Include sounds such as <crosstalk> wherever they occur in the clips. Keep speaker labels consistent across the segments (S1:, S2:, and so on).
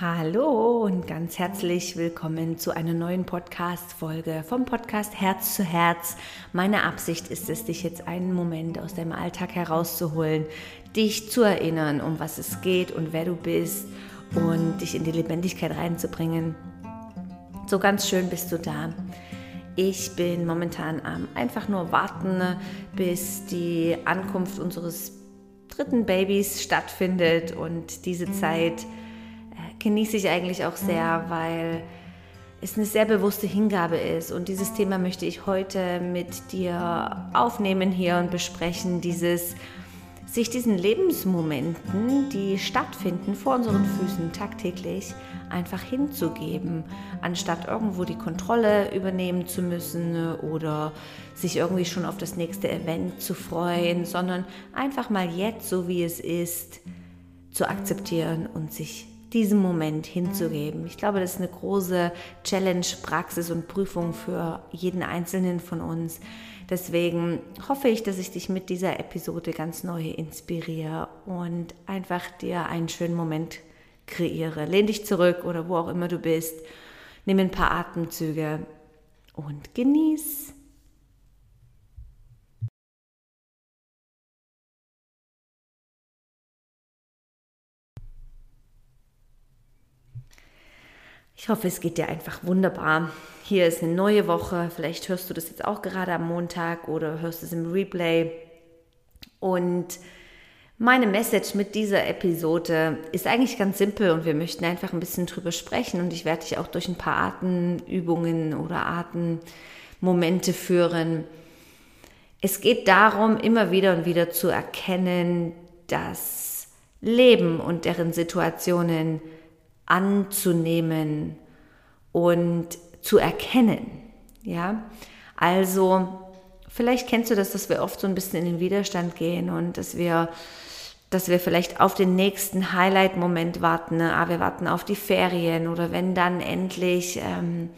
S1: Hallo und ganz herzlich willkommen zu einer neuen Podcast-Folge vom Podcast Herz zu Herz. Meine Absicht ist es, dich jetzt einen Moment aus deinem Alltag herauszuholen, dich zu erinnern, um was es geht und wer du bist und dich in die Lebendigkeit reinzubringen. So ganz schön bist du da. Ich bin momentan am einfach nur warten, bis die Ankunft unseres dritten Babys stattfindet und diese Zeit genieße ich eigentlich auch sehr, weil es eine sehr bewusste Hingabe ist. Und dieses Thema möchte ich heute mit dir aufnehmen hier und besprechen. Dieses sich diesen Lebensmomenten, die stattfinden vor unseren Füßen tagtäglich, einfach hinzugeben, anstatt irgendwo die Kontrolle übernehmen zu müssen oder sich irgendwie schon auf das nächste Event zu freuen, sondern einfach mal jetzt, so wie es ist, zu akzeptieren und sich diesen Moment hinzugeben. Ich glaube, das ist eine große Challenge, Praxis und Prüfung für jeden Einzelnen von uns. Deswegen hoffe ich, dass ich dich mit dieser Episode ganz neu inspiriere und einfach dir einen schönen Moment kreiere. Lehn dich zurück oder wo auch immer du bist. Nimm ein paar Atemzüge und genieß. Ich hoffe, es geht dir einfach wunderbar. Hier ist eine neue Woche. Vielleicht hörst du das jetzt auch gerade am Montag oder hörst es im Replay. Und meine Message mit dieser Episode ist eigentlich ganz simpel und wir möchten einfach ein bisschen drüber sprechen und ich werde dich auch durch ein paar Atemübungen oder Atemmomente führen. Es geht darum, immer wieder und wieder zu erkennen, dass Leben und deren Situationen anzunehmen und zu erkennen. Ja, also vielleicht kennst du das, dass wir oft so ein bisschen in den Widerstand gehen und dass wir dass wir vielleicht auf den nächsten Highlight-Moment warten. Ne? Ah, wir warten auf die Ferien oder wenn dann endlich, ähm,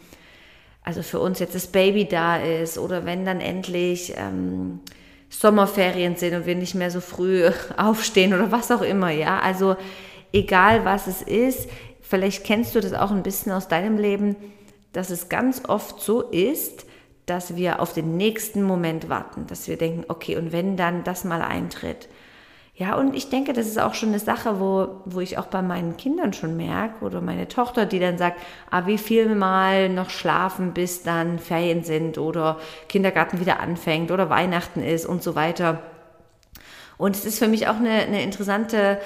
S1: also für uns jetzt das Baby da ist oder wenn dann endlich ähm, Sommerferien sind und wir nicht mehr so früh <laughs> aufstehen oder was auch immer. Ja, also egal was es ist, Vielleicht kennst du das auch ein bisschen aus deinem Leben, dass es ganz oft so ist, dass wir auf den nächsten Moment warten, dass wir denken, okay, und wenn dann das mal eintritt. Ja, und ich denke, das ist auch schon eine Sache, wo, wo ich auch bei meinen Kindern schon merke, oder meine Tochter, die dann sagt, ah, wie viel mal noch schlafen, bis dann Ferien sind oder Kindergarten wieder anfängt oder Weihnachten ist und so weiter. Und es ist für mich auch eine, eine interessante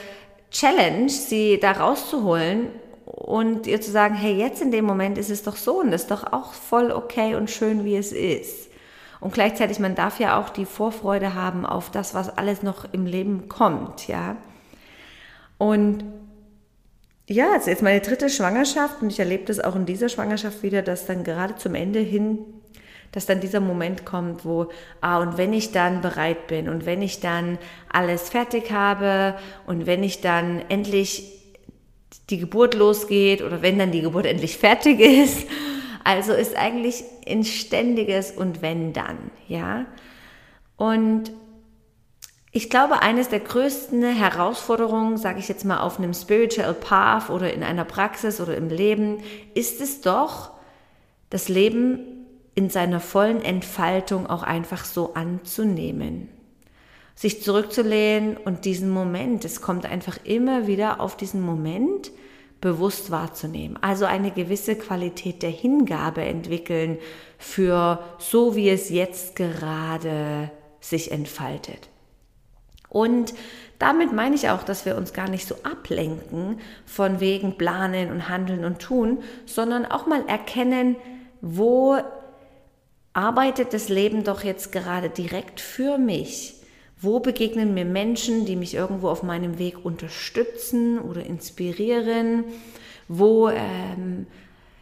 S1: Challenge, sie da rauszuholen und ihr zu sagen, hey, jetzt in dem Moment ist es doch so und ist doch auch voll okay und schön, wie es ist. Und gleichzeitig, man darf ja auch die Vorfreude haben auf das, was alles noch im Leben kommt, ja. Und ja, es ist jetzt meine dritte Schwangerschaft und ich erlebe das auch in dieser Schwangerschaft wieder, dass dann gerade zum Ende hin, dass dann dieser Moment kommt, wo, ah, und wenn ich dann bereit bin und wenn ich dann alles fertig habe und wenn ich dann endlich die Geburt losgeht oder wenn dann die Geburt endlich fertig ist. Also ist eigentlich ein ständiges und wenn dann, ja. Und ich glaube, eines der größten Herausforderungen, sage ich jetzt mal auf einem Spiritual Path oder in einer Praxis oder im Leben, ist es doch, das Leben in seiner vollen Entfaltung auch einfach so anzunehmen sich zurückzulehnen und diesen Moment, es kommt einfach immer wieder auf diesen Moment bewusst wahrzunehmen. Also eine gewisse Qualität der Hingabe entwickeln für so, wie es jetzt gerade sich entfaltet. Und damit meine ich auch, dass wir uns gar nicht so ablenken von wegen planen und handeln und tun, sondern auch mal erkennen, wo arbeitet das Leben doch jetzt gerade direkt für mich? Wo begegnen mir Menschen, die mich irgendwo auf meinem Weg unterstützen oder inspirieren? Wo ähm,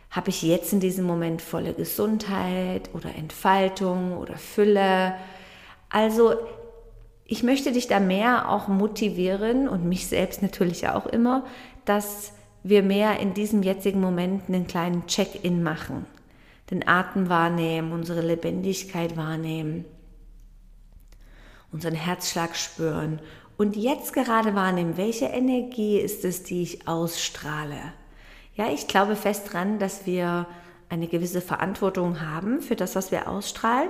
S1: habe ich jetzt in diesem Moment volle Gesundheit oder Entfaltung oder Fülle? Also ich möchte dich da mehr auch motivieren und mich selbst natürlich auch immer, dass wir mehr in diesem jetzigen Moment einen kleinen Check-in machen, den Atem wahrnehmen, unsere Lebendigkeit wahrnehmen unseren Herzschlag spüren und jetzt gerade wahrnehmen, welche Energie ist es, die ich ausstrahle. Ja, ich glaube fest dran, dass wir eine gewisse Verantwortung haben für das, was wir ausstrahlen.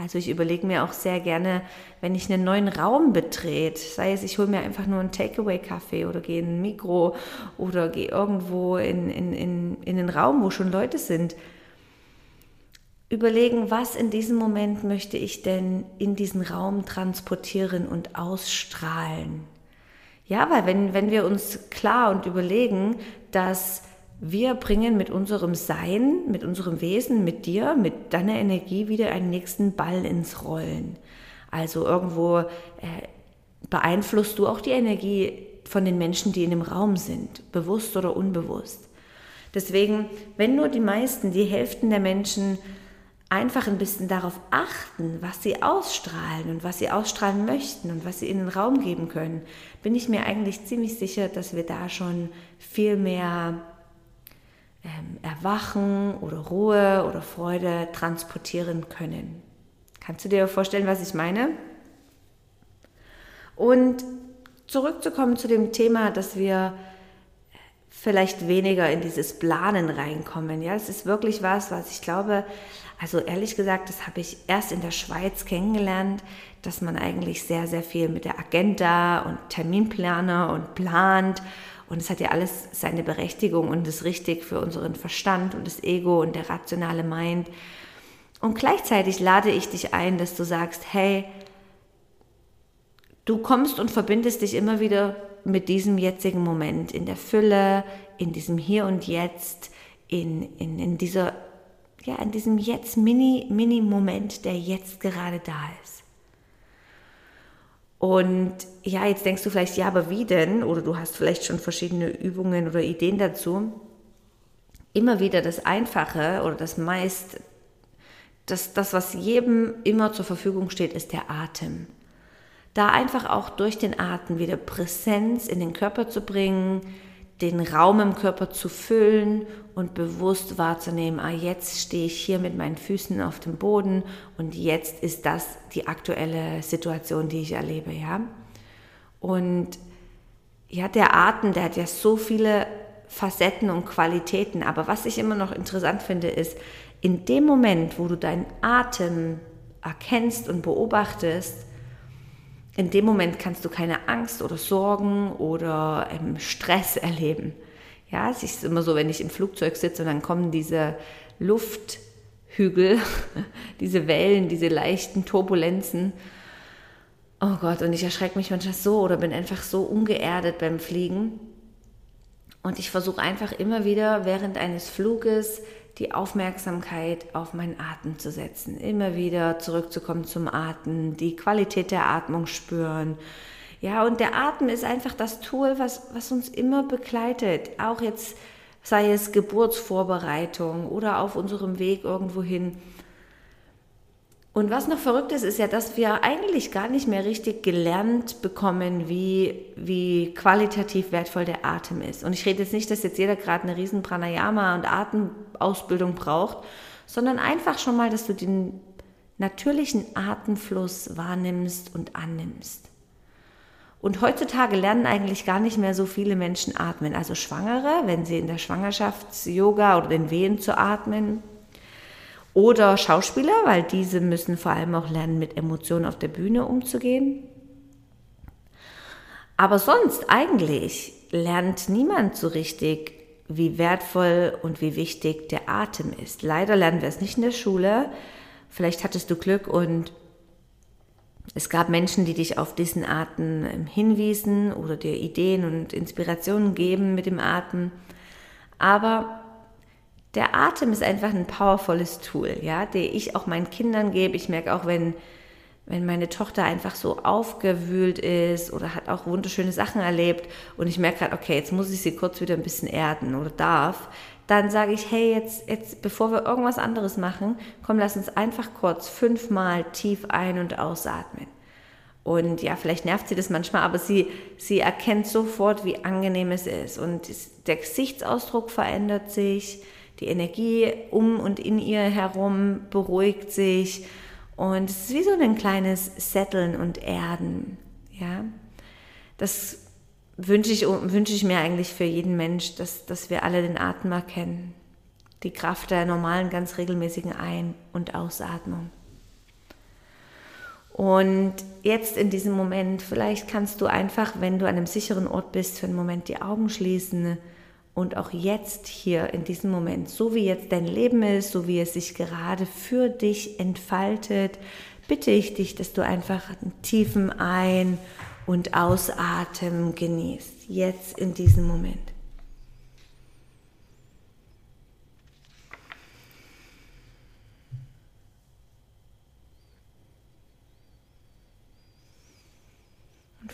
S1: Also ich überlege mir auch sehr gerne, wenn ich einen neuen Raum betrete, sei es ich hole mir einfach nur einen Takeaway-Kaffee oder gehe in ein Mikro oder gehe irgendwo in, in, in, in einen Raum, wo schon Leute sind, überlegen, was in diesem Moment möchte ich denn in diesen Raum transportieren und ausstrahlen. Ja, weil wenn, wenn wir uns klar und überlegen, dass wir bringen mit unserem Sein, mit unserem Wesen, mit dir, mit deiner Energie wieder einen nächsten Ball ins Rollen. Also irgendwo äh, beeinflusst du auch die Energie von den Menschen, die in dem Raum sind, bewusst oder unbewusst. Deswegen, wenn nur die meisten, die Hälften der Menschen einfach ein bisschen darauf achten, was sie ausstrahlen und was sie ausstrahlen möchten und was sie in den Raum geben können, bin ich mir eigentlich ziemlich sicher, dass wir da schon viel mehr ähm, Erwachen oder Ruhe oder Freude transportieren können. Kannst du dir vorstellen, was ich meine? Und zurückzukommen zu dem Thema, dass wir vielleicht weniger in dieses Planen reinkommen. Ja, es ist wirklich was, was ich glaube, also ehrlich gesagt, das habe ich erst in der Schweiz kennengelernt, dass man eigentlich sehr, sehr viel mit der Agenda und Terminplaner und plant und es hat ja alles seine Berechtigung und ist richtig für unseren Verstand und das Ego und der rationale Mind. Und gleichzeitig lade ich dich ein, dass du sagst, hey, du kommst und verbindest dich immer wieder mit diesem jetzigen Moment, in der Fülle, in diesem Hier und Jetzt, in, in, in dieser, ja, in diesem jetzt Mini, Mini-Moment, der jetzt gerade da ist. Und ja, jetzt denkst du vielleicht, ja, aber wie denn? Oder du hast vielleicht schon verschiedene Übungen oder Ideen dazu. Immer wieder das Einfache oder das meist, das, das, was jedem immer zur Verfügung steht, ist der Atem. Da einfach auch durch den Atem wieder Präsenz in den Körper zu bringen, den Raum im Körper zu füllen und bewusst wahrzunehmen, ah, jetzt stehe ich hier mit meinen Füßen auf dem Boden und jetzt ist das die aktuelle Situation, die ich erlebe, ja. Und ja, der Atem, der hat ja so viele Facetten und Qualitäten, aber was ich immer noch interessant finde, ist, in dem Moment, wo du deinen Atem erkennst und beobachtest, in dem Moment kannst du keine Angst oder Sorgen oder ähm, Stress erleben. Ja, es ist immer so, wenn ich im Flugzeug sitze und dann kommen diese Lufthügel, <laughs> diese Wellen, diese leichten Turbulenzen. Oh Gott, und ich erschrecke mich manchmal so oder bin einfach so ungeerdet beim Fliegen. Und ich versuche einfach immer wieder während eines Fluges die Aufmerksamkeit auf meinen Atem zu setzen. Immer wieder zurückzukommen zum Atem, die Qualität der Atmung spüren. Ja, und der Atem ist einfach das Tool, was, was uns immer begleitet. Auch jetzt sei es Geburtsvorbereitung oder auf unserem Weg irgendwo hin und was noch verrückt ist, ist ja, dass wir eigentlich gar nicht mehr richtig gelernt bekommen, wie, wie qualitativ wertvoll der Atem ist. Und ich rede jetzt nicht, dass jetzt jeder gerade eine riesen Pranayama und Atemausbildung braucht, sondern einfach schon mal, dass du den natürlichen Atemfluss wahrnimmst und annimmst. Und heutzutage lernen eigentlich gar nicht mehr so viele Menschen atmen. Also Schwangere, wenn sie in der Schwangerschafts-Yoga oder den Wehen zu atmen, oder Schauspieler, weil diese müssen vor allem auch lernen, mit Emotionen auf der Bühne umzugehen. Aber sonst eigentlich lernt niemand so richtig, wie wertvoll und wie wichtig der Atem ist. Leider lernen wir es nicht in der Schule. Vielleicht hattest du Glück und es gab Menschen, die dich auf diesen Atem hinwiesen oder dir Ideen und Inspirationen geben mit dem Atem. Aber der Atem ist einfach ein powervolles Tool, ja, den ich auch meinen Kindern gebe. Ich merke auch, wenn, wenn meine Tochter einfach so aufgewühlt ist oder hat auch wunderschöne Sachen erlebt und ich merke gerade, okay, jetzt muss ich sie kurz wieder ein bisschen erden oder darf, dann sage ich, hey, jetzt, jetzt, bevor wir irgendwas anderes machen, komm, lass uns einfach kurz fünfmal tief ein- und ausatmen. Und ja, vielleicht nervt sie das manchmal, aber sie, sie erkennt sofort, wie angenehm es ist. Und der Gesichtsausdruck verändert sich die Energie um und in ihr herum beruhigt sich und es ist wie so ein kleines Setteln und Erden. Ja, das wünsche ich, wünsche ich mir eigentlich für jeden Mensch, dass, dass wir alle den Atem erkennen. Die Kraft der normalen, ganz regelmäßigen Ein- und Ausatmung. Und jetzt in diesem Moment, vielleicht kannst du einfach, wenn du an einem sicheren Ort bist, für einen Moment die Augen schließen und auch jetzt hier in diesem Moment, so wie jetzt dein Leben ist, so wie es sich gerade für dich entfaltet, bitte ich dich, dass du einfach einen tiefen Ein- und Ausatmen genießt, jetzt in diesem Moment.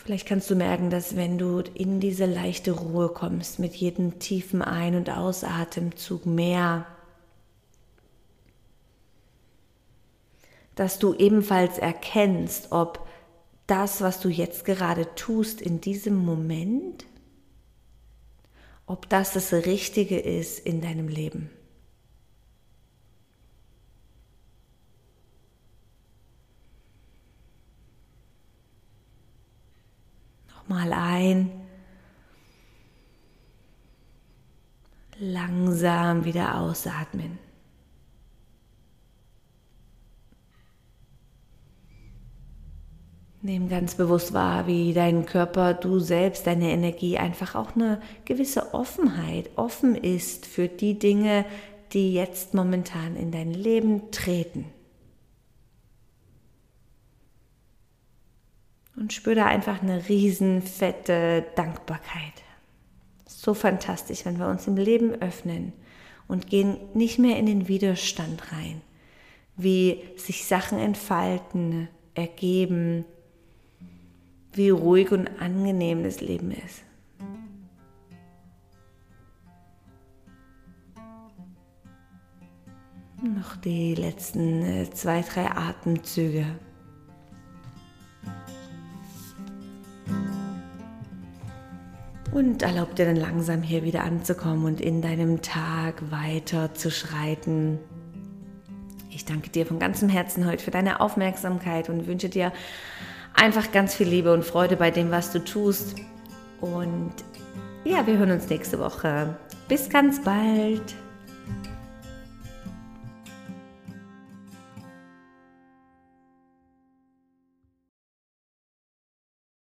S1: Vielleicht kannst du merken, dass wenn du in diese leichte Ruhe kommst, mit jedem tiefen Ein- und Ausatemzug mehr, dass du ebenfalls erkennst, ob das, was du jetzt gerade tust in diesem Moment, ob das das Richtige ist in deinem Leben. Nochmal ein. Langsam wieder ausatmen. Nehm ganz bewusst wahr, wie dein Körper, du selbst, deine Energie einfach auch eine gewisse Offenheit, offen ist für die Dinge, die jetzt momentan in dein Leben treten. Und spür da einfach eine riesen fette Dankbarkeit. So fantastisch, wenn wir uns im Leben öffnen und gehen nicht mehr in den Widerstand rein, wie sich Sachen entfalten, ergeben, wie ruhig und angenehm das Leben ist. Noch die letzten äh, zwei, drei Atemzüge. Und erlaub dir dann langsam hier wieder anzukommen und in deinem Tag weiter zu schreiten. Ich danke dir von ganzem Herzen heute für deine Aufmerksamkeit und wünsche dir einfach ganz viel Liebe und Freude bei dem, was du tust. Und ja, wir hören uns nächste Woche. Bis ganz bald.